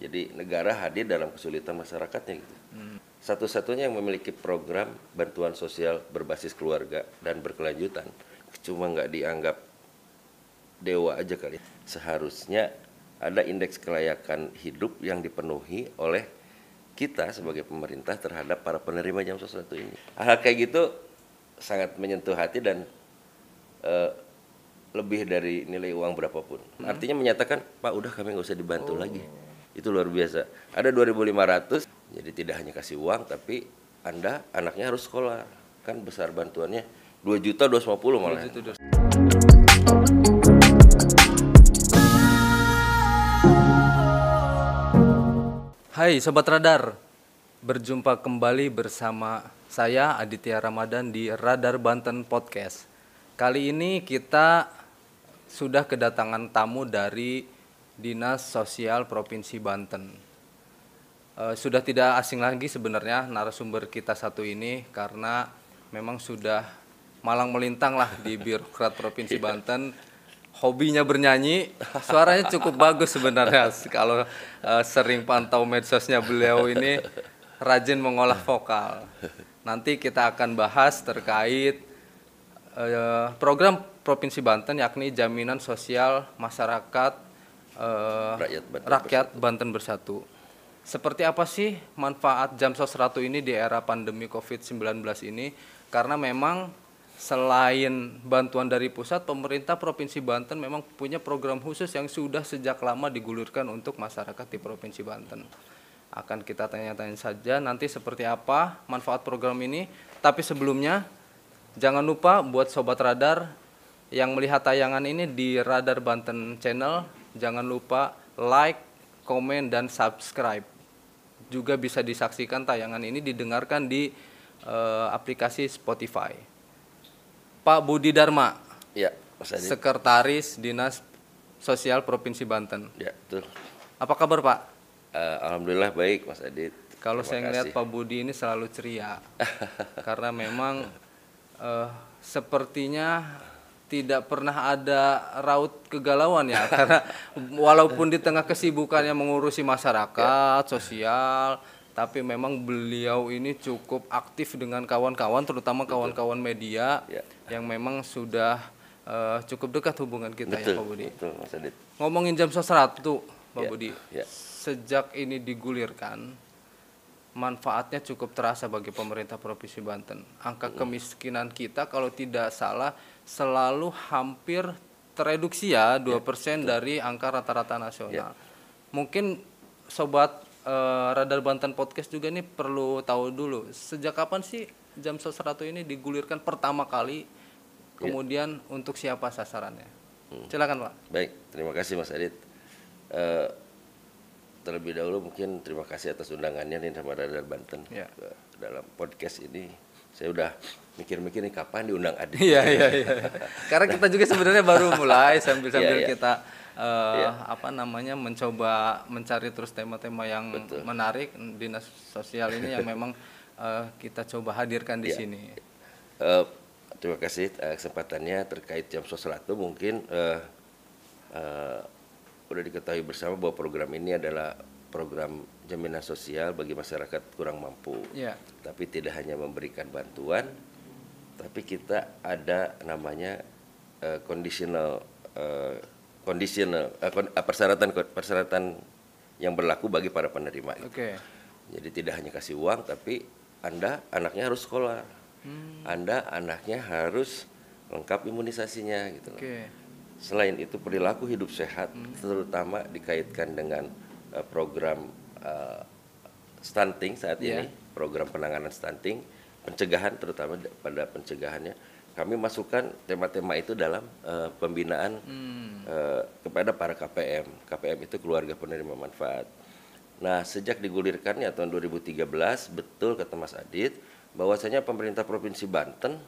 Jadi negara hadir dalam kesulitan masyarakatnya gitu. Satu-satunya yang memiliki program bantuan sosial berbasis keluarga dan berkelanjutan cuma nggak dianggap dewa aja kali. Seharusnya ada indeks kelayakan hidup yang dipenuhi oleh kita sebagai pemerintah terhadap para penerima jam sosro ini. Hal kayak gitu sangat menyentuh hati dan eh, lebih dari nilai uang berapapun. Artinya menyatakan, Pak udah kami nggak usah dibantu lagi. Itu luar biasa. Ada 2.500, jadi tidak hanya kasih uang, tapi Anda anaknya harus sekolah. Kan besar bantuannya 2 juta 250 malah. Hai Sobat Radar, berjumpa kembali bersama saya Aditya Ramadan di Radar Banten Podcast. Kali ini kita sudah kedatangan tamu dari Dinas Sosial Provinsi Banten. Eh, sudah tidak asing lagi sebenarnya narasumber kita satu ini karena memang sudah malang melintang lah di birokrat Provinsi Banten. Hobinya bernyanyi, suaranya cukup bagus sebenarnya. Kalau eh, sering pantau medsosnya beliau ini rajin mengolah vokal. Nanti kita akan bahas terkait eh, program Provinsi Banten yakni jaminan sosial masyarakat eh, Rakyat Banten rakyat Banten Bersatu. Seperti apa sih manfaat jam sos ratu ini di era pandemi COVID-19 ini? Karena memang selain bantuan dari pusat, pemerintah Provinsi Banten memang punya program khusus yang sudah sejak lama digulirkan untuk masyarakat di Provinsi Banten. Akan kita tanya-tanya saja nanti seperti apa manfaat program ini. Tapi sebelumnya jangan lupa buat sobat radar yang melihat tayangan ini di Radar Banten Channel, jangan lupa like, komen, dan subscribe. Juga bisa disaksikan tayangan ini didengarkan di eh, aplikasi Spotify. Pak Budi Dharma, Ya, Mas Adi. Sekretaris Dinas Sosial Provinsi Banten. Ya, betul. Apa kabar Pak? Eh, Alhamdulillah baik Mas Adit. Kalau saya ngelihat kasih. Pak Budi ini selalu ceria, karena memang eh, sepertinya tidak pernah ada raut kegalauan ya, karena walaupun di tengah kesibukannya mengurusi masyarakat, sosial, tapi memang beliau ini cukup aktif dengan kawan-kawan, terutama kawan-kawan media Ya. yang memang sudah eh, cukup dekat hubungan kita ya betul, Pak Budi. betul Mas Adit. Ngomongin jam satu, Pak Ya, Budi. ya. Sejak ini digulirkan, manfaatnya cukup terasa bagi pemerintah Provinsi Banten. Angka kemiskinan kita kalau tidak salah selalu hampir tereduksi ya 2% dari angka rata-rata nasional. Mungkin sobat eh, Radar Banten Podcast juga nih perlu tahu dulu sejak kapan sih jam satu ini digulirkan pertama kali kemudian untuk siapa sasarannya. Silakan, Pak. Baik, terima kasih Mas Adit. Eh, terlebih dahulu mungkin terima kasih atas undangannya nih sama Radar Banten Ya. ke dalam podcast ini. Saya udah mikir-mikir nih kapan diundang Adit. Iya iya iya. Karena kita juga sebenarnya baru mulai sambil-sambil Iya, iya. kita eh, apa namanya mencoba mencari terus tema-tema yang menarik dinas sosial ini yang memang eh, kita coba hadirkan di sini. Eh, terima kasih eh, kesempatannya terkait jam sosratu mungkin eh, eh, udah diketahui bersama bahwa program ini adalah program jaminan sosial bagi masyarakat kurang mampu. Iya. Tapi tidak hanya memberikan bantuan, tapi kita ada namanya eh, conditional eh, conditional kon- eh, persyaratan persyaratan yang berlaku bagi para penerima. itu. Oke. Jadi tidak hanya kasih uang, tapi Anda anaknya harus sekolah. Anda anaknya harus lengkap imunisasinya gitu. loh. Selain itu perilaku hidup sehat, terutama dikaitkan dengan eh, program eh, stunting saat Iya. ini, program penanganan stunting, pencegahan terutama da- pada pencegahannya, kami masukkan tema-tema itu dalam eh, pembinaan Hmm. eh, kepada para KPM. KPM itu keluarga penerima manfaat. Nah, sejak digulirkannya tahun 2013, betul kata Mas Adit, bahwasanya pemerintah Provinsi Banten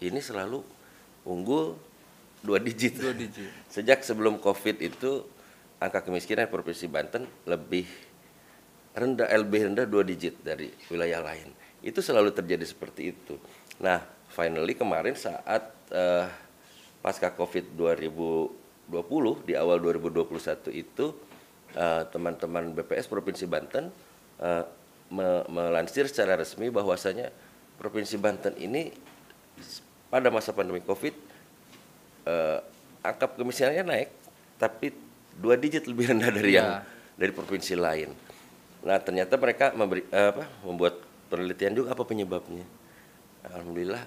ini selalu unggul dua digit. Dua digit. Sejak sebelum COVID itu angka kemiskinan Provinsi Banten lebih rendah, lebih rendah dua digit dari wilayah lain. Itu selalu terjadi seperti itu. Nah, finally kemarin saat eh, pasca COVID 2020 di awal 2021 itu eh, teman-teman BPS Provinsi Banten eh, me- melansir secara resmi bahwasanya Provinsi Banten ini pada masa pandemi Covid eh, angka kemiskinannya naik, tapi dua digit lebih rendah dari Iya. yang dari provinsi lain. Nah ternyata mereka memberi eh, apa membuat penelitian juga apa penyebabnya. Alhamdulillah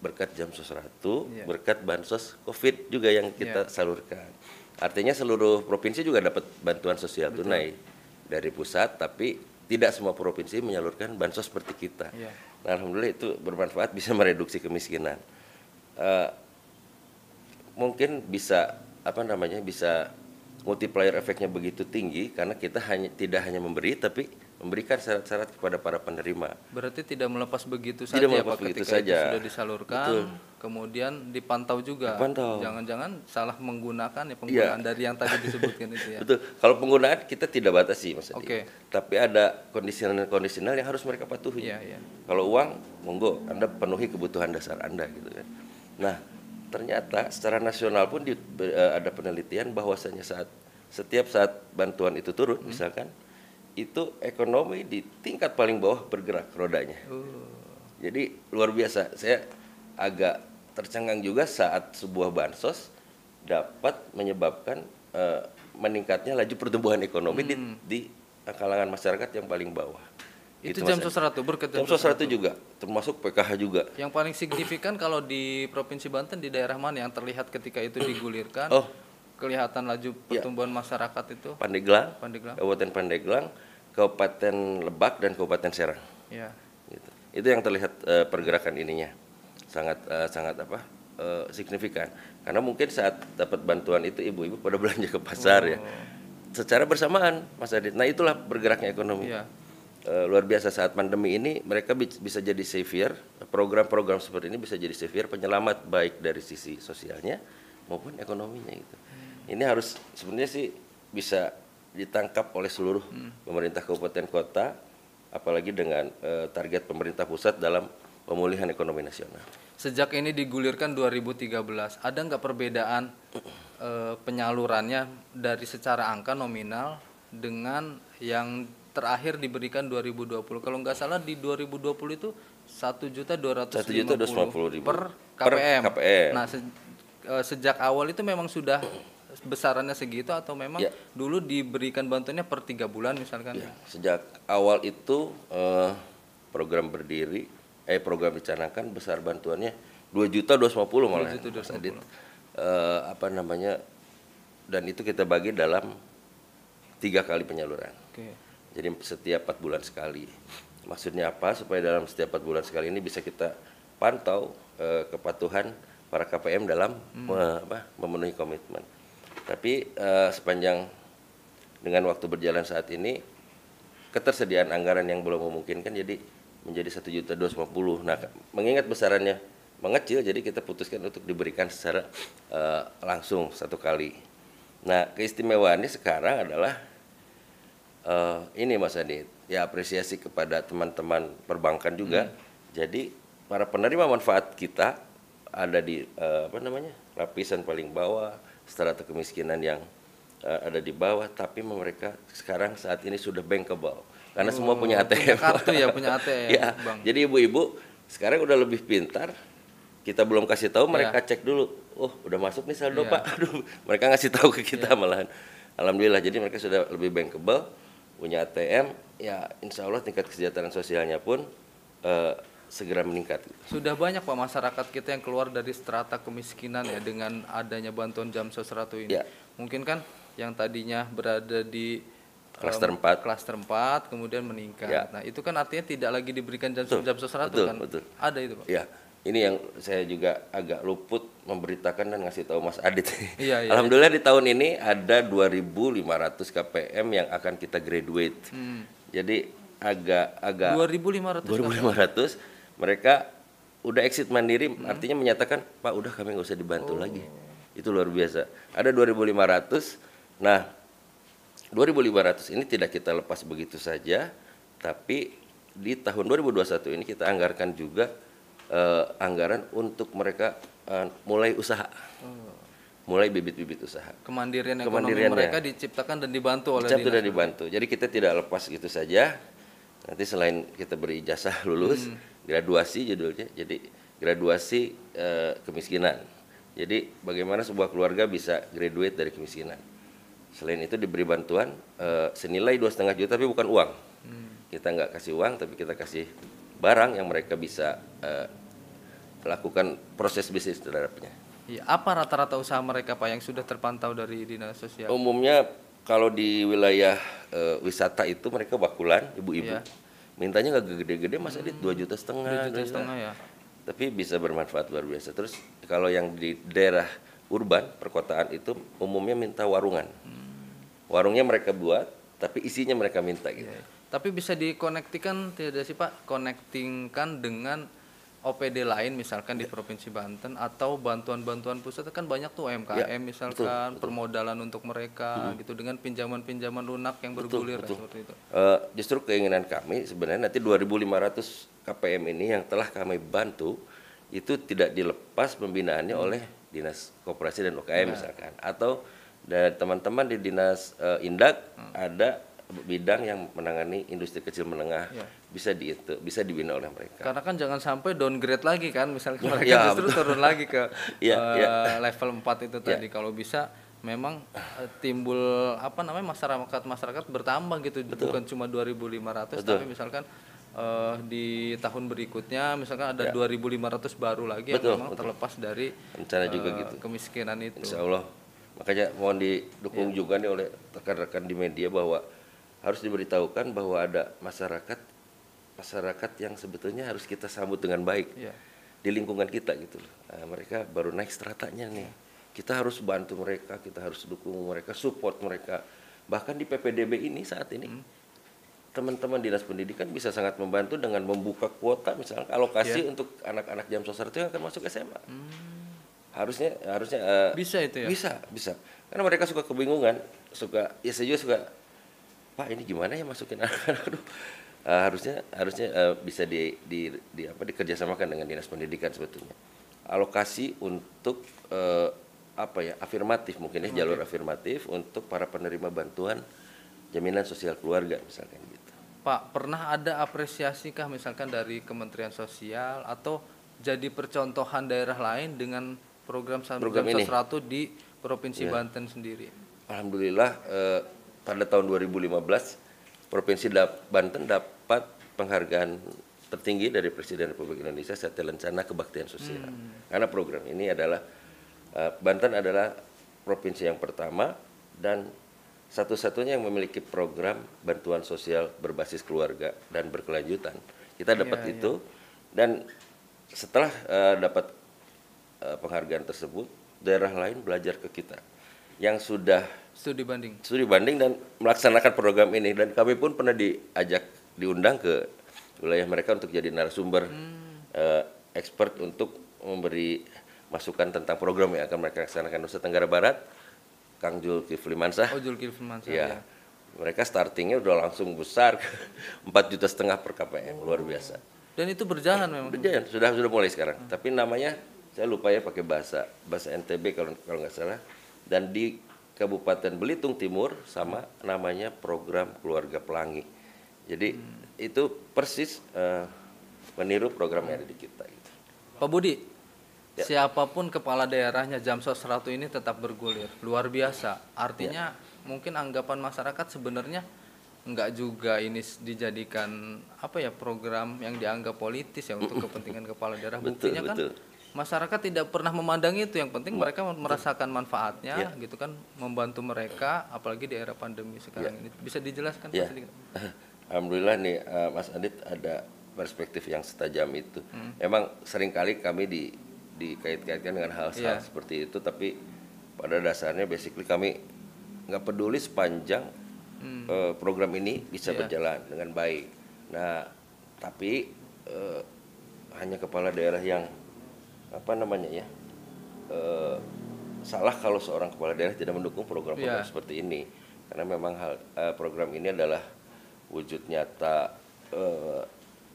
berkat jam sos ratu, Iya. berkat bansos COVID juga yang kita salurkan. Artinya seluruh provinsi juga dapat bantuan sosial tunai dari pusat, tapi tidak semua provinsi menyalurkan bansos seperti kita. Iya. Nah, Alhamdulillah itu bermanfaat bisa mereduksi kemiskinan. Eh, mungkin bisa apa namanya bisa multiplier efeknya begitu tinggi karena kita hanya tidak hanya memberi tapi memberikan syarat-syarat kepada para penerima. Berarti tidak melepas begitu Tidak saja melepas Pak begitu ketika itu saja. sudah disalurkan, Betul. kemudian dipantau juga. Dipantau. Jangan-jangan salah menggunakan ya penggunaan dari yang tadi disebutkan itu ya. Betul. Kalau penggunaan kita tidak batasi Mas Adi. Oke. Tapi ada kondisional-kondisional yang harus mereka patuhi. Iya, iya. Kalau uang, monggo Anda penuhi kebutuhan dasar Anda gitu kan. Nah, ternyata secara nasional pun di, eh, ada penelitian bahwasanya saat setiap saat bantuan itu turun Hmm. misalkan itu ekonomi di tingkat paling bawah bergerak rodanya. Oh. Jadi luar biasa. Saya agak tercengang juga saat sebuah bansos dapat menyebabkan eh, meningkatnya laju pertumbuhan ekonomi di, di kalangan masyarakat yang paling bawah. Itu Gitu, jam sosratu berkat Jam sosratu juga, termasuk PKH juga. Yang paling signifikan kalau di Provinsi Banten di daerah mana yang terlihat ketika itu digulirkan? Oh. Kelihatan laju pertumbuhan masyarakat itu. Pandeglang, Pandeglang. Kabupaten Pandeglang, Kabupaten Lebak dan Kabupaten Serang. Ya. Gitu. Itu yang terlihat eh, pergerakan ininya sangat eh, sangat apa eh, signifikan. Karena mungkin saat dapat bantuan itu ibu-ibu pada belanja ke pasar ya, secara bersamaan, Mas Adit. Nah itulah bergeraknya ekonomi. Iya. Eh, luar biasa saat pandemi ini mereka bi- bisa jadi savior. Program-program seperti ini bisa jadi savior penyelamat baik dari sisi sosialnya maupun ekonominya gitu. Ini harus sebenarnya sih bisa ditangkap oleh seluruh pemerintah kabupaten kota, apalagi dengan eh, target pemerintah pusat dalam pemulihan ekonomi nasional. Sejak ini digulirkan 2013, ada nggak perbedaan eh, penyalurannya dari secara angka nominal dengan yang terakhir diberikan 2020? Kalau nggak salah di 2020 itu satu juta dua ratus Satu juta dua ratus lima puluh ribu. per Per KPM. KPM. Nah se- eh, sejak awal itu memang sudah besarannya segitu atau memang Ya. dulu diberikan bantuannya per tiga bulan misalkan? Ya, sejak awal itu eh, program berdiri, eh program dicanangkan besar bantuannya dua juta dua malah. 2.250. Mas Adit. Eh, apa namanya? Dan itu kita bagi dalam tiga kali penyaluran. Oke. Jadi setiap empat bulan sekali. Maksudnya apa? Supaya dalam setiap empat bulan sekali ini bisa kita pantau eh, kepatuhan para KPM dalam me- apa, memenuhi komitmen. Tapi eh, sepanjang dengan waktu berjalan saat ini ketersediaan anggaran yang belum memungkinkan jadi menjadi satu juta Nah, mengingat besarannya mengecil, jadi kita putuskan untuk diberikan secara eh, langsung satu kali. Nah, keistimewaannya sekarang adalah eh, ini Mas Adit, ya apresiasi kepada teman-teman perbankan juga. Jadi para penerima manfaat kita ada di eh, apa namanya lapisan paling bawah, strata kemiskinan yang eh, ada di bawah, tapi mereka sekarang saat ini sudah bankable karena semua punya ATM. Punya kartu ya, punya ATM, ya, Bang. jadi ibu-ibu sekarang udah lebih pintar. Kita belum kasih tahu, mereka Iya. cek dulu. Oh, udah masuk nih saldo Iya. Pak. Aduh, mereka ngasih tahu ke kita malahan. Alhamdulillah, jadi mereka sudah lebih bankable, punya ATM. Ya, insya Allah tingkat kesejahteraan sosialnya pun eh, segera meningkat. Sudah banyak Pak masyarakat kita yang keluar dari strata kemiskinan ya dengan adanya bantuan jam sosratu ini. Ya. Mungkin kan yang tadinya berada di Klaster em, 4. klaster 4 kemudian meningkat. Ya. Nah, itu kan artinya tidak lagi diberikan jam Betul, jam sosratu betul, kan. betul. Ada itu, Pak. Ya, ini yang saya juga agak luput memberitakan dan ngasih tahu Mas Adit. Iya, iya. Alhamdulillah di tahun ini ada 2.500 KPM yang akan kita graduate. Hmm. Jadi agak agak 2500 2.500 mereka udah exit mandiri artinya menyatakan Pak udah kami nggak usah dibantu lagi itu luar biasa ada 2.500 nah 2.500 ini tidak kita lepas begitu saja tapi di tahun 2021 ini kita anggarkan juga eh, anggaran untuk mereka eh, mulai usaha mulai bibit-bibit usaha. Kemandirian ekonomi mereka diciptakan dan dibantu oleh dinas. sudah dibantu. Jadi kita tidak lepas gitu saja. Nanti selain kita beri ijazah lulus, Hmm. graduasi judulnya. Jadi graduasi eh, kemiskinan. Jadi bagaimana sebuah keluarga bisa graduate dari kemiskinan. Selain itu diberi bantuan eh, senilai dua setengah juta tapi bukan uang. Hmm. Kita nggak kasih uang tapi kita kasih barang yang mereka bisa eh, lakukan proses bisnis terhadapnya. Iya, apa rata-rata usaha mereka Pak yang sudah terpantau dari dinas sosial? Umumnya kalau di wilayah eh, wisata itu mereka bakulan ibu-ibu. Iya. Mintanya nggak gede-gede masa dia dua juta setengah. Dua juta setengah ya. Tapi bisa bermanfaat luar biasa. Terus kalau yang di daerah urban perkotaan itu umumnya minta warungan. Warungnya mereka buat, tapi isinya mereka minta gitu. Iya. Tapi bisa dikonektikan tidak sih Pak? Konektingkan dengan OPD lain misalkan di Provinsi Banten atau bantuan-bantuan pusat. Kan banyak tuh UMKM Ya, misalkan permodalan untuk mereka gitu dengan pinjaman-pinjaman lunak yang bergulir lah, seperti itu. Eh, justru keinginan kami sebenarnya nanti 2.500 KPM ini yang telah kami bantu itu tidak dilepas pembinaannya oleh dinas koperasi dan UKM misalkan. Atau dari teman-teman di dinas eh, Indak ada bidang yang menangani industri kecil menengah Ya. bisa di itu bisa dibina oleh mereka. Karena kan jangan sampai downgrade lagi kan, misalkan mereka Ya, justru turun lagi ke Iya, eh, iya. level 4 itu tadi. Kalau bisa memang eh, timbul apa namanya masyarakat masyarakat bertambah gitu, bukan cuma 2.500 tapi misalkan eh, di tahun berikutnya misalkan ada 2.500 baru lagi yang Betul, memang betul. terlepas dari Rencana juga eh, gitu. kemiskinan itu. Insya Allah. Makanya mohon didukung Iya. juga nih oleh rekan-rekan di media bahwa harus diberitahukan bahwa ada masyarakat masyarakat yang sebetulnya harus kita sambut dengan baik Iya. di lingkungan kita gitu loh. Nah, mereka baru naik stratanya nih. Kita harus bantu mereka, kita harus dukung mereka, support mereka. Bahkan di PPDB ini saat ini Hmm. teman-teman dinas pendidikan bisa sangat membantu dengan membuka kuota misalnya alokasi Iya. untuk anak-anak jam sosial itu yang akan masuk SMA. Harusnya harusnya eh, Hmm. Bisa itu ya? bisa, bisa. Karena mereka suka kebingungan, suka ya saya juga suka Pak ini gimana ya masukin anak-anak Aduh, eh, harusnya harusnya eh, bisa di, di, di apa dikerjasamakan dengan dinas pendidikan sebetulnya. Alokasi untuk eh, apa ya afirmatif mungkin ya jalur afirmatif untuk para penerima bantuan jaminan sosial keluarga misalkan gitu. Pak, pernah ada apresiasi kah misalkan dari Kementerian Sosial atau jadi percontohan daerah lain dengan program Program Samjam ini? Sasratu di Provinsi Iya. Banten sendiri? Alhamdulillah eh, pada tahun 2015 Provinsi Dap- Banten dapat penghargaan tertinggi dari Presiden Republik Indonesia Satya Lencana Kebaktian Sosial. Karena program ini adalah eh, Banten adalah provinsi yang pertama dan satu-satunya yang memiliki program bantuan sosial berbasis keluarga dan berkelanjutan. Kita dapat Iya, itu dan setelah eh, dapat eh, penghargaan tersebut, daerah lain belajar ke kita yang sudah Studi banding. studi banding dan melaksanakan program ini. Dan kami pun pernah diajak diundang ke wilayah mereka untuk jadi narasumber eh, expert untuk memberi masukan tentang program yang akan mereka laksanakan. Nusa Tenggara Barat Kang Zulkifli Mansah. Oh, Zulkifli Mansah. ya. ya. mereka startingnya udah langsung besar 4 juta setengah per KPM luar biasa. Dan itu berjalan memang. Udah, sudah sudah mulai sekarang. Tapi namanya saya lupa ya pakai bahasa bahasa NTB kalau kalau nggak salah dan di Kabupaten Belitung Timur sama namanya program keluarga pelangi jadi itu persis eh, meniru program yang ada di kita gitu. Pak Budi, Ya. siapa pun kepala daerahnya Jamsos Ratu ini tetap bergulir, luar biasa. Artinya Ya. mungkin anggapan masyarakat sebenarnya enggak juga ini dijadikan apa ya program yang dianggap politis ya untuk kepentingan kepala daerah. Betul, Buktinya kan betul. Masyarakat tidak pernah memandang itu. Yang penting mereka merasakan manfaatnya, Ya. gitu kan, membantu mereka, apalagi di era pandemi sekarang ini. Bisa dijelaskan Ya. sedikit? Alhamdulillah nih eh, Mas Adit ada perspektif yang setajam itu. Hmm. Emang sering kali kami di dikait-kaitkan dengan hal-hal Iya. seperti itu, tapi pada dasarnya basically kami nggak peduli sepanjang Hmm. eh, program ini bisa Iya. berjalan dengan baik. Nah, tapi eh, hanya kepala daerah yang apa namanya ya eh, salah kalau seorang kepala daerah tidak mendukung program-program Iya. seperti ini, karena memang hal eh, program ini adalah wujud nyata eh,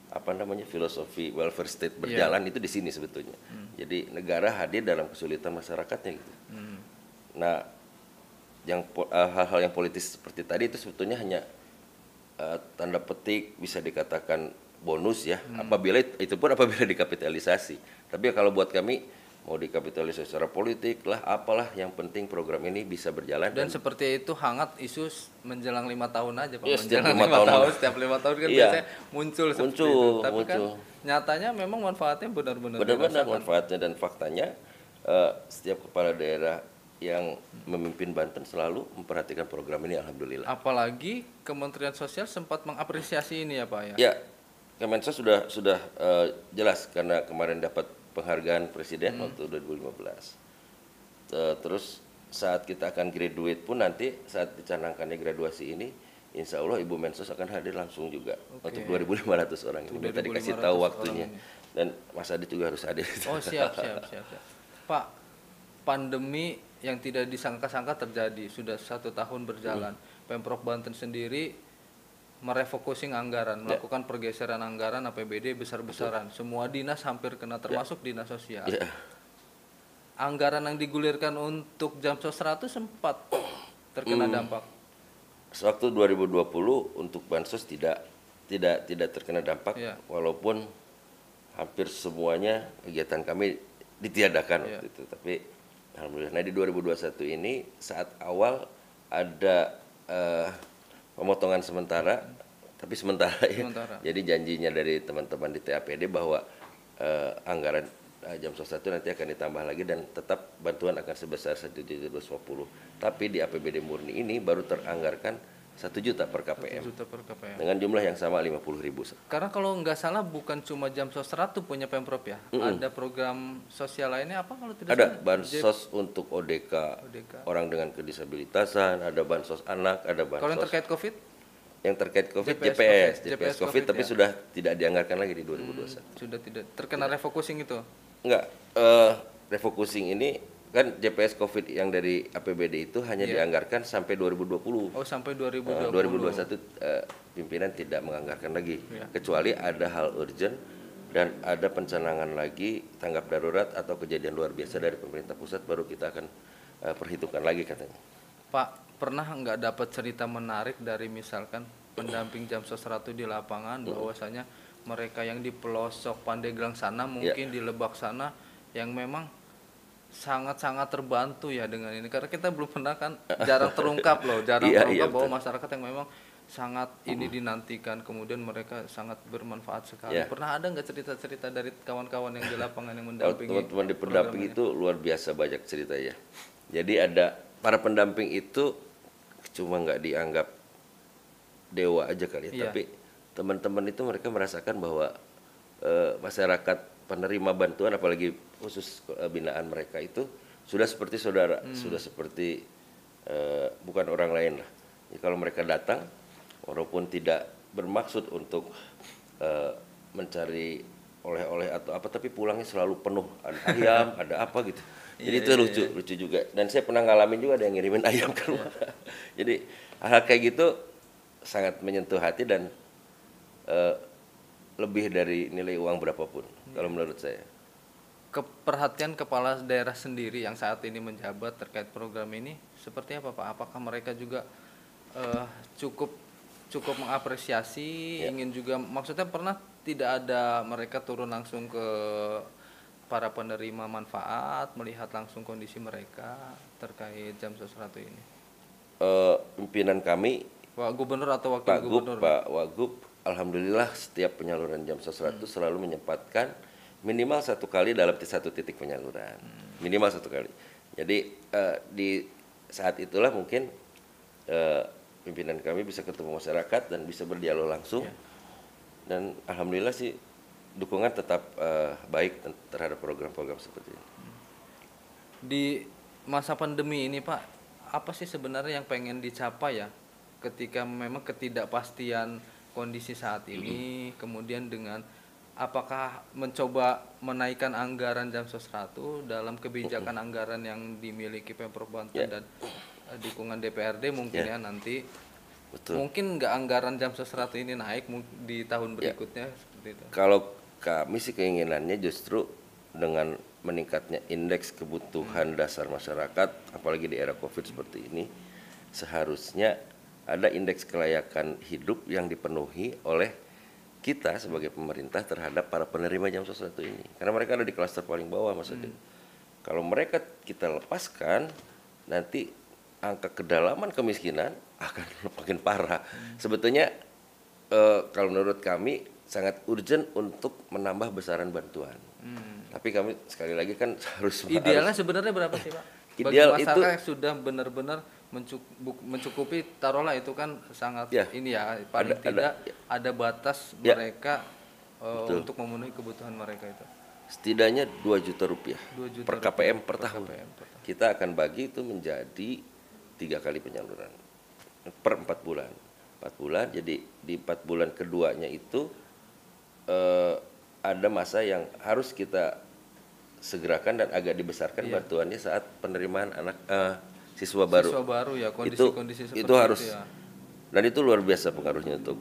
apa namanya filosofi welfare state berjalan itu di sini sebetulnya. Jadi negara hadir dalam kesulitan masyarakatnya gitu. Hmm. Nah, yang eh, hal-hal yang politis seperti tadi itu sebetulnya hanya eh, tanda petik bisa dikatakan bonus ya. Apabila it- itu pun apabila dikapitalisasi. Tapi kalau buat kami mau dikapitalisasi secara politik lah, apalah yang penting program ini bisa berjalan Dan seperti itu hangat isu menjelang lima tahun aja pak. Setiap menjelang lima tahun. setiap lima tahun kan Iya. biasanya muncul seperti Muncul, itu. Tapi muncul. kan nyatanya memang manfaatnya benar-benar benar-benar manfaatnya dan faktanya eh, setiap kepala daerah yang memimpin Banten selalu memperhatikan program ini alhamdulillah. Apalagi Kementerian Sosial sempat mengapresiasi ini ya pak ya. Ya, Kemensos sudah sudah eh, jelas karena kemarin dapat penghargaan presiden waktu 2015. Eh, terus saat kita akan graduate pun nanti saat dicanangkannya graduasi ini, insya Allah Ibu Mensos akan hadir langsung juga untuk 2.500 orang ini. Minta dikasih 2.500 tahu waktunya ini. dan Mas Adi juga harus hadir. Oh siap siap siap. siap. Pak, pandemi yang tidak disangka-sangka terjadi sudah satu tahun berjalan. Pemprov Banten sendiri merefocusing anggaran, melakukan pergeseran anggaran APBD besar-besaran. Semua dinas hampir kena, termasuk dinas sosial. Ya. Anggaran yang digulirkan untuk jam sos 100 sempat terkena dampak. Sewaktu 2020 untuk bansos tidak tidak tidak terkena dampak Iya. walaupun hampir semuanya kegiatan kami ditiadakan Iya. waktu itu tapi alhamdulillah nah di 2021 ini saat awal ada eh, pemotongan sementara tapi sementara ya Sementara. jadi janjinya dari teman-teman di TAPD bahwa eh, anggaran eh, jam sos 1 nanti akan ditambah lagi dan tetap bantuan akan sebesar 1.250 tapi di APBD murni ini baru teranggarkan 1 juta per KPM Juta per KPM. dengan jumlah yang sama 50 ribu Karena kalau nggak salah bukan cuma jam sos 100 punya Pemprov ya. Ada program sosial lainnya apa kalau tidak ada salah? bansos untuk ODK, ODK. orang dengan kedisabilitasan ada bansos anak ada Kalau yang bansos terkait Covid yang terkait COVID JPS JPS JPS, COVID, JPS COVID, COVID, tapi ya. sudah tidak dianggarkan lagi di 2021 sudah tidak terkena refocusing itu. enggak eh refocusing ini kan JPS COVID yang dari APBD itu hanya Iya. dianggarkan sampai 2020 Oh sampai Eh, 2020. 2021 eh, pimpinan tidak menganggarkan lagi Iya. kecuali ada hal urgent dan ada pencanangan lagi tanggap darurat atau kejadian luar biasa dari pemerintah pusat baru kita akan eh, perhitungkan lagi katanya. Pak pernah nggak dapat cerita menarik dari misalkan pendamping jam sos 100 di lapangan bahwasanya mereka yang di pelosok Pandeglang sana Iya. mungkin di Lebak sana yang memang sangat-sangat terbantu ya dengan ini karena kita belum pernah kan jarang terungkap loh jarang Iya, terungkap iya, bahwa betul. masyarakat yang memang sangat ini dinantikan kemudian mereka sangat bermanfaat sekali Iya. pernah ada nggak cerita-cerita dari kawan-kawan yang di lapangan yang mendampingi teman-teman di pendamping itu luar biasa banyak cerita ya. Jadi ada para pendamping itu cuma nggak dianggap dewa aja kali ya, Iya. tapi teman-teman itu mereka merasakan bahwa eh, masyarakat penerima bantuan apalagi khusus eh, binaan mereka itu sudah seperti saudara, Hmm. sudah seperti eh, bukan orang lain lah. Jadi kalau mereka datang walaupun tidak bermaksud untuk eh, mencari oleh-oleh atau apa tapi pulangnya selalu penuh. Ada ayam ada apa gitu. Jadi Iya, itu lucu lucu juga. Dan saya pernah ngalamin juga ada yang ngirimin ayam ke rumah jadi hal kayak gitu sangat menyentuh hati dan eh, lebih dari nilai uang berapapun kalau menurut saya keperhatian kepala daerah sendiri yang saat ini menjabat terkait program ini seperti apa Pak? Apakah mereka juga eh, cukup cukup mengapresiasi, Ya. ingin juga maksudnya pernah tidak ada mereka turun langsung ke para penerima manfaat, melihat langsung kondisi mereka terkait jam sesuatu ini. Eh, pimpinan kami Pak Gubernur atau Wakil Pak Gub, Gubernur? Pak Wagub, alhamdulillah setiap penyaluran jam sesuatu selalu menyempatkan minimal satu kali dalam satu titik penyaluran, minimal satu kali. Jadi eh, di saat itulah mungkin eh, pimpinan kami bisa ketemu masyarakat dan bisa berdialog langsung. Dan alhamdulillah sih dukungan tetap eh, baik terhadap program-program seperti ini. di masa pandemi ini Pak, apa sih sebenarnya yang pengen dicapai ya ketika memang ketidakpastian kondisi saat ini, kemudian dengan apakah mencoba menaikkan anggaran jam sos 100 dalam kebijakan anggaran yang dimiliki Pemprov Banten Ya. dan eh, dukungan DPRD mungkin ya, nanti Betul. mungkin nggak anggaran jam sos 100 ini naik di tahun Ya. berikutnya seperti itu. Kalau kami sih keinginannya justru dengan meningkatnya indeks kebutuhan dasar masyarakat, apalagi di era COVID seperti ini, seharusnya ada indeks kelayakan hidup yang dipenuhi oleh kita sebagai pemerintah terhadap para penerima jam sostek ini. Karena mereka ada di klaster paling bawah, Mas Adit. Kalau mereka kita lepaskan, nanti angka kedalaman kemiskinan akan makin parah. Sebetulnya eh, kalau menurut kami sangat urgent untuk menambah besaran bantuan. Tapi kami sekali lagi kan harus Idealnya sebenarnya berapa sih Pak? Bagi Ideal masyarakat itu- yang sudah benar-benar mencukupi taruhlah itu kan sangat Ya. ini ya paling Ada- ada- tidak ada, batas Ya. mereka uh, Betul. untuk memenuhi kebutuhan mereka itu. setidaknya 2 juta rupiah 2 juta per rupiah KPM per, per tahun. KPM per tahun. Kita akan bagi itu menjadi tiga kali penyaluran per empat bulan. Empat bulan, jadi di empat bulan keduanya itu eh, ada masa yang harus kita segerakan dan agak dibesarkan Iya. bantuannya saat penerimaan anak eh, siswa baru. Siswa baru ya kondisi-kondisi seperti itu harus ya. dan itu luar biasa pengaruhnya untuk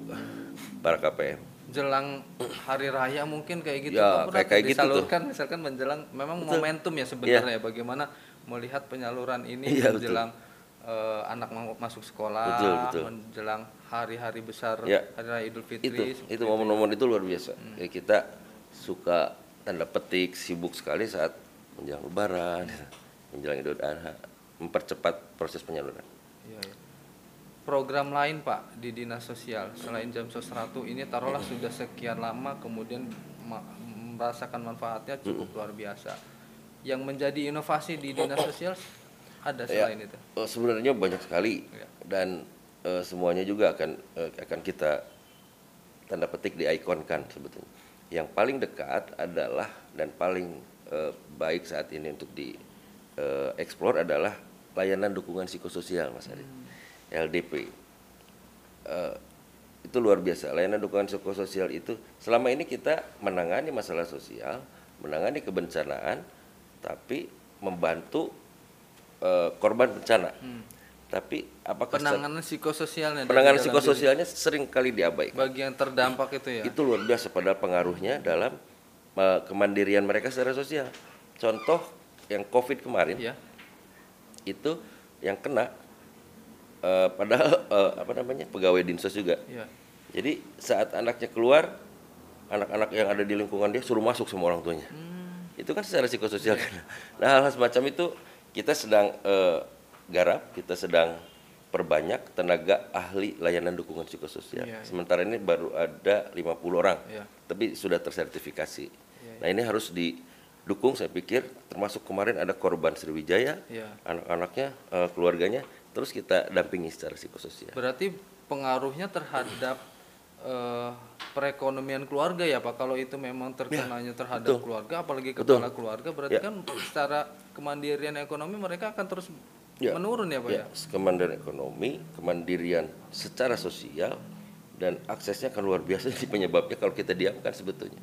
para KPM. Jelang hari raya mungkin kayak gitu Ya, kayak- kayak gitu tuh. misalkan menjelang memang momentum ya sebenarnya bagaimana melihat penyaluran ini Iya, betul. menjelang eh, anak masuk sekolah Betul, betul. menjelang hari-hari besar Ya. hari raya Idul Fitri itu itu momen-momen itu luar biasa Ya, kita suka tanda petik sibuk sekali saat menjelang lebaran menjelang idul adha mempercepat proses penyaluran Iya, iya. Program lain Pak di dinas sosial selain jam sos 100 ini taruhlah sudah sekian lama kemudian ma- merasakan manfaatnya cukup luar biasa. Yang menjadi inovasi di dinas sosial ada Ya. selain itu. Eh, sebenarnya banyak sekali Ya. dan eh, semuanya juga akan eh, akan kita tanda petik diikonkan sebetulnya yang paling dekat adalah dan paling eh, baik saat ini untuk di eh, explore adalah layanan dukungan psikososial Mas Ari. LDP Eh, itu luar biasa. Layanan dukungan psikososial itu selama ini kita menangani masalah sosial menangani kebencanaan tapi membantu eh, korban bencana. Tapi apakah Penanganan psikososialnya penanganan psikososialnya sering kali diabaikan. Bagi yang terdampak itu ya. itu luar biasa. Padahal pengaruhnya dalam eh, kemandirian mereka secara sosial. Contoh yang covid kemarin Ya. Itu yang kena eh, padahal eh, apa namanya pegawai dinsos juga. Ya. jadi saat anaknya keluar anak-anak yang ada di lingkungan dia suruh masuk semua orang tuanya. Itu kan secara psikososial kan. Nah hal-hal semacam itu kita sedang eh, garap kita sedang perbanyak tenaga ahli layanan dukungan psikososial. Iya, iya. sementara ini baru ada 50 orang Iya. tapi sudah tersertifikasi. Iya, nah ini harus didukung saya pikir termasuk kemarin ada korban Sriwijaya Iya. anak-anaknya eh, keluarganya terus kita dampingi secara psikososial Berarti pengaruhnya terhadap eh, perekonomian keluarga ya Pak. Kalau itu memang terkenanya terhadap betul. keluarga, apalagi Betul. kepala keluarga, berarti Ya. kan secara kemandirian ekonomi mereka akan terus Ya. menurun ya Pak ya. ya, kemandirian ekonomi, kemandirian secara sosial dan aksesnya kan luar biasa sih penyebabnya kalau kita diamkan sebetulnya.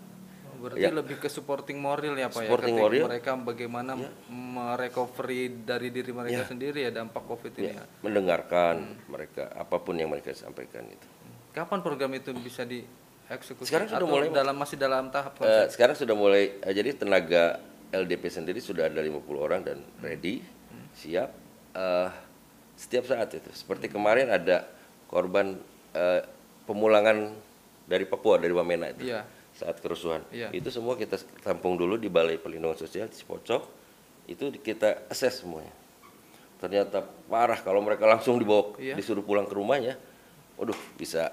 Berarti Ya. lebih ke supporting moral ya Pak Supporting ya. Ya. mereka bagaimana merecovery dari diri mereka sendiri ya dampak Covid ini Ya, ya. mendengarkan mereka apa pun yang mereka sampaikan itu. Kapan program itu bisa dieksekusi? Sekarang sudah Atau mulai, dalam masih dalam tahap konsep? sekarang sudah mulai eh, jadi tenaga LDP sendiri sudah ada 50 orang dan ready, siap eh, setiap saat itu. Seperti kemarin ada korban eh, pemulangan dari Papua dari Wamena itu. Iya. Saat kerusuhan. Iya. Itu semua kita tampung dulu di Balai Perlindungan Sosial di Cipocok. Itu kita assess semuanya. Ternyata parah kalau mereka langsung dibawa Iya. disuruh pulang ke rumahnya. Waduh, bisa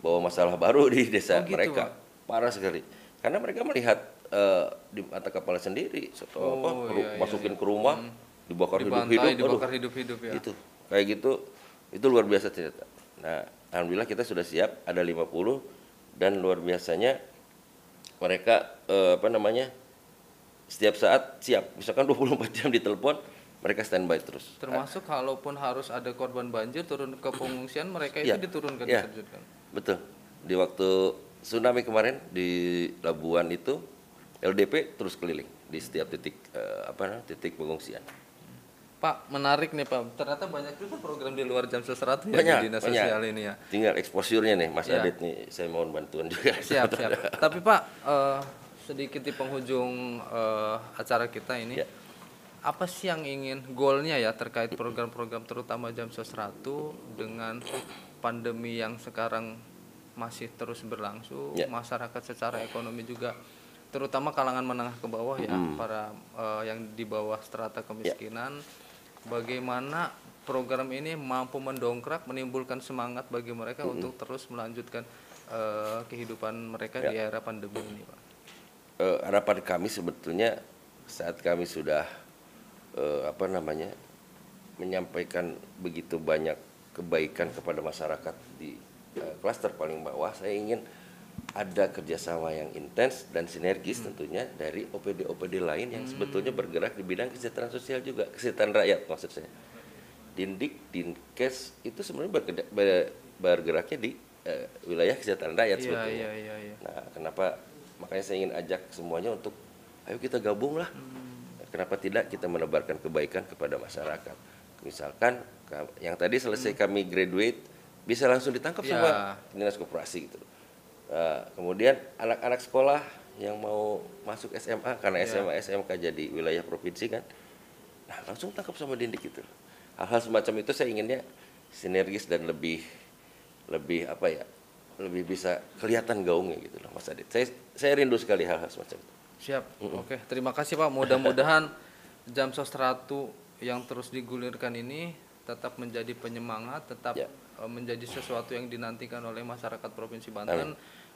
bawa masalah baru di desa Oh, gitu, mereka. Pak. Parah sekali. Karena mereka melihat eh, di mata kepala sendiri, atau Oh, apa, iya, iya, masukin ke rumah, dibakar Dibantai, hidup-hidup, dibakar hidup-hidup ya. itu kayak gitu, itu luar biasa ternyata. Nah, alhamdulillah kita sudah siap, ada 50 dan luar biasanya mereka eh, apa namanya setiap saat siap. Misalkan 24 jam ditelepon, mereka standby terus. Termasuk kalaupun harus ada korban banjir turun ke pengungsian mereka itu Iya. diturunkan diterjunkan. Betul. Di waktu tsunami kemarin di Labuan itu LDP terus keliling di setiap titik eh, apa titik pengungsian. Pak, menarik nih Pak. Ternyata banyak juga program di luar jam seserat ya Banyak, di dinas banyak. sosial ini ya. Tinggal exposure-nya nih Mas Iya. Adit nih saya mohon bantuan juga. Siap, siap. Tapi Pak, eh, sedikit di penghujung eh, acara kita ini. Ya. Apa sih yang ingin goalnya ya terkait program-program terutama jam sos ratu dengan pandemi yang sekarang masih terus berlangsung, Ya. masyarakat secara ekonomi juga terutama kalangan menengah ke bawah ya, Hmm. para eh, yang di bawah strata kemiskinan. Bagaimana program ini mampu mendongkrak, menimbulkan semangat bagi mereka untuk terus melanjutkan eh, kehidupan mereka di era pandemi ini, Pak. Eh, harapan kami sebetulnya saat kami sudah eh, apa namanya menyampaikan begitu banyak kebaikan kepada masyarakat di klaster paling bawah, saya ingin ada kerjasama yang intens dan sinergis tentunya dari OPD-OPD lain yang sebetulnya bergerak di bidang kesejahteraan sosial juga kesejahteraan rakyat maksud saya. Dindik, Dinkes itu sebenarnya bergerak, ber- bergeraknya di eh, wilayah kesejahteraan rakyat Iya, sebetulnya. iya, iya, iya. Nah, kenapa makanya saya ingin ajak semuanya untuk ayo kita gabung lah. Kenapa tidak kita menebarkan kebaikan kepada masyarakat? Misalkan ka- yang tadi selesai kami graduate bisa langsung ditangkap Ya. sama dinas koperasi gitu. Nah, kemudian anak-anak sekolah yang mau masuk SMA karena SMA SMK jadi wilayah provinsi kan, nah langsung tangkap sama dindik gitu. Hal-hal semacam itu saya inginnya sinergis dan lebih lebih apa ya lebih bisa kelihatan gaungnya gitu loh Mas Adit. Saya saya rindu sekali hal-hal semacam itu. Siap. Oke, terima kasih Pak. Mudah-mudahan jam sos ratu yang terus digulirkan ini tetap menjadi penyemangat, tetap Ya. eh, menjadi sesuatu yang dinantikan oleh masyarakat Provinsi Banten.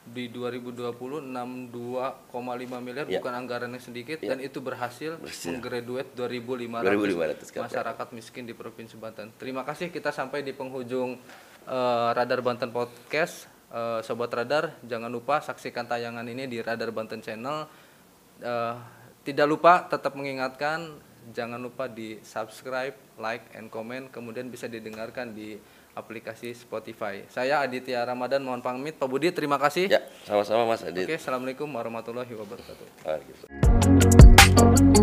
Di 2020 62,5 miliar Ya. bukan anggaran yang sedikit dan itu berhasil, Berhasil. menggraduate 2500, 2500 KPR. masyarakat miskin di Provinsi Banten. Terima kasih kita sampai di penghujung eh, Radar Banten Podcast. Eh, Sobat Radar, jangan lupa saksikan tayangan ini di Radar Banten Channel. Eh, tidak lupa tetap mengingatkan jangan lupa di subscribe, like, and comment. Kemudian bisa didengarkan di aplikasi Spotify. Saya Aditya Ramadan mohon pamit. Pak Budi terima kasih. Ya, sama-sama Mas Adit. Oke, Assalamualaikum warahmatullahi wabarakatuh. Waalaikumsalam.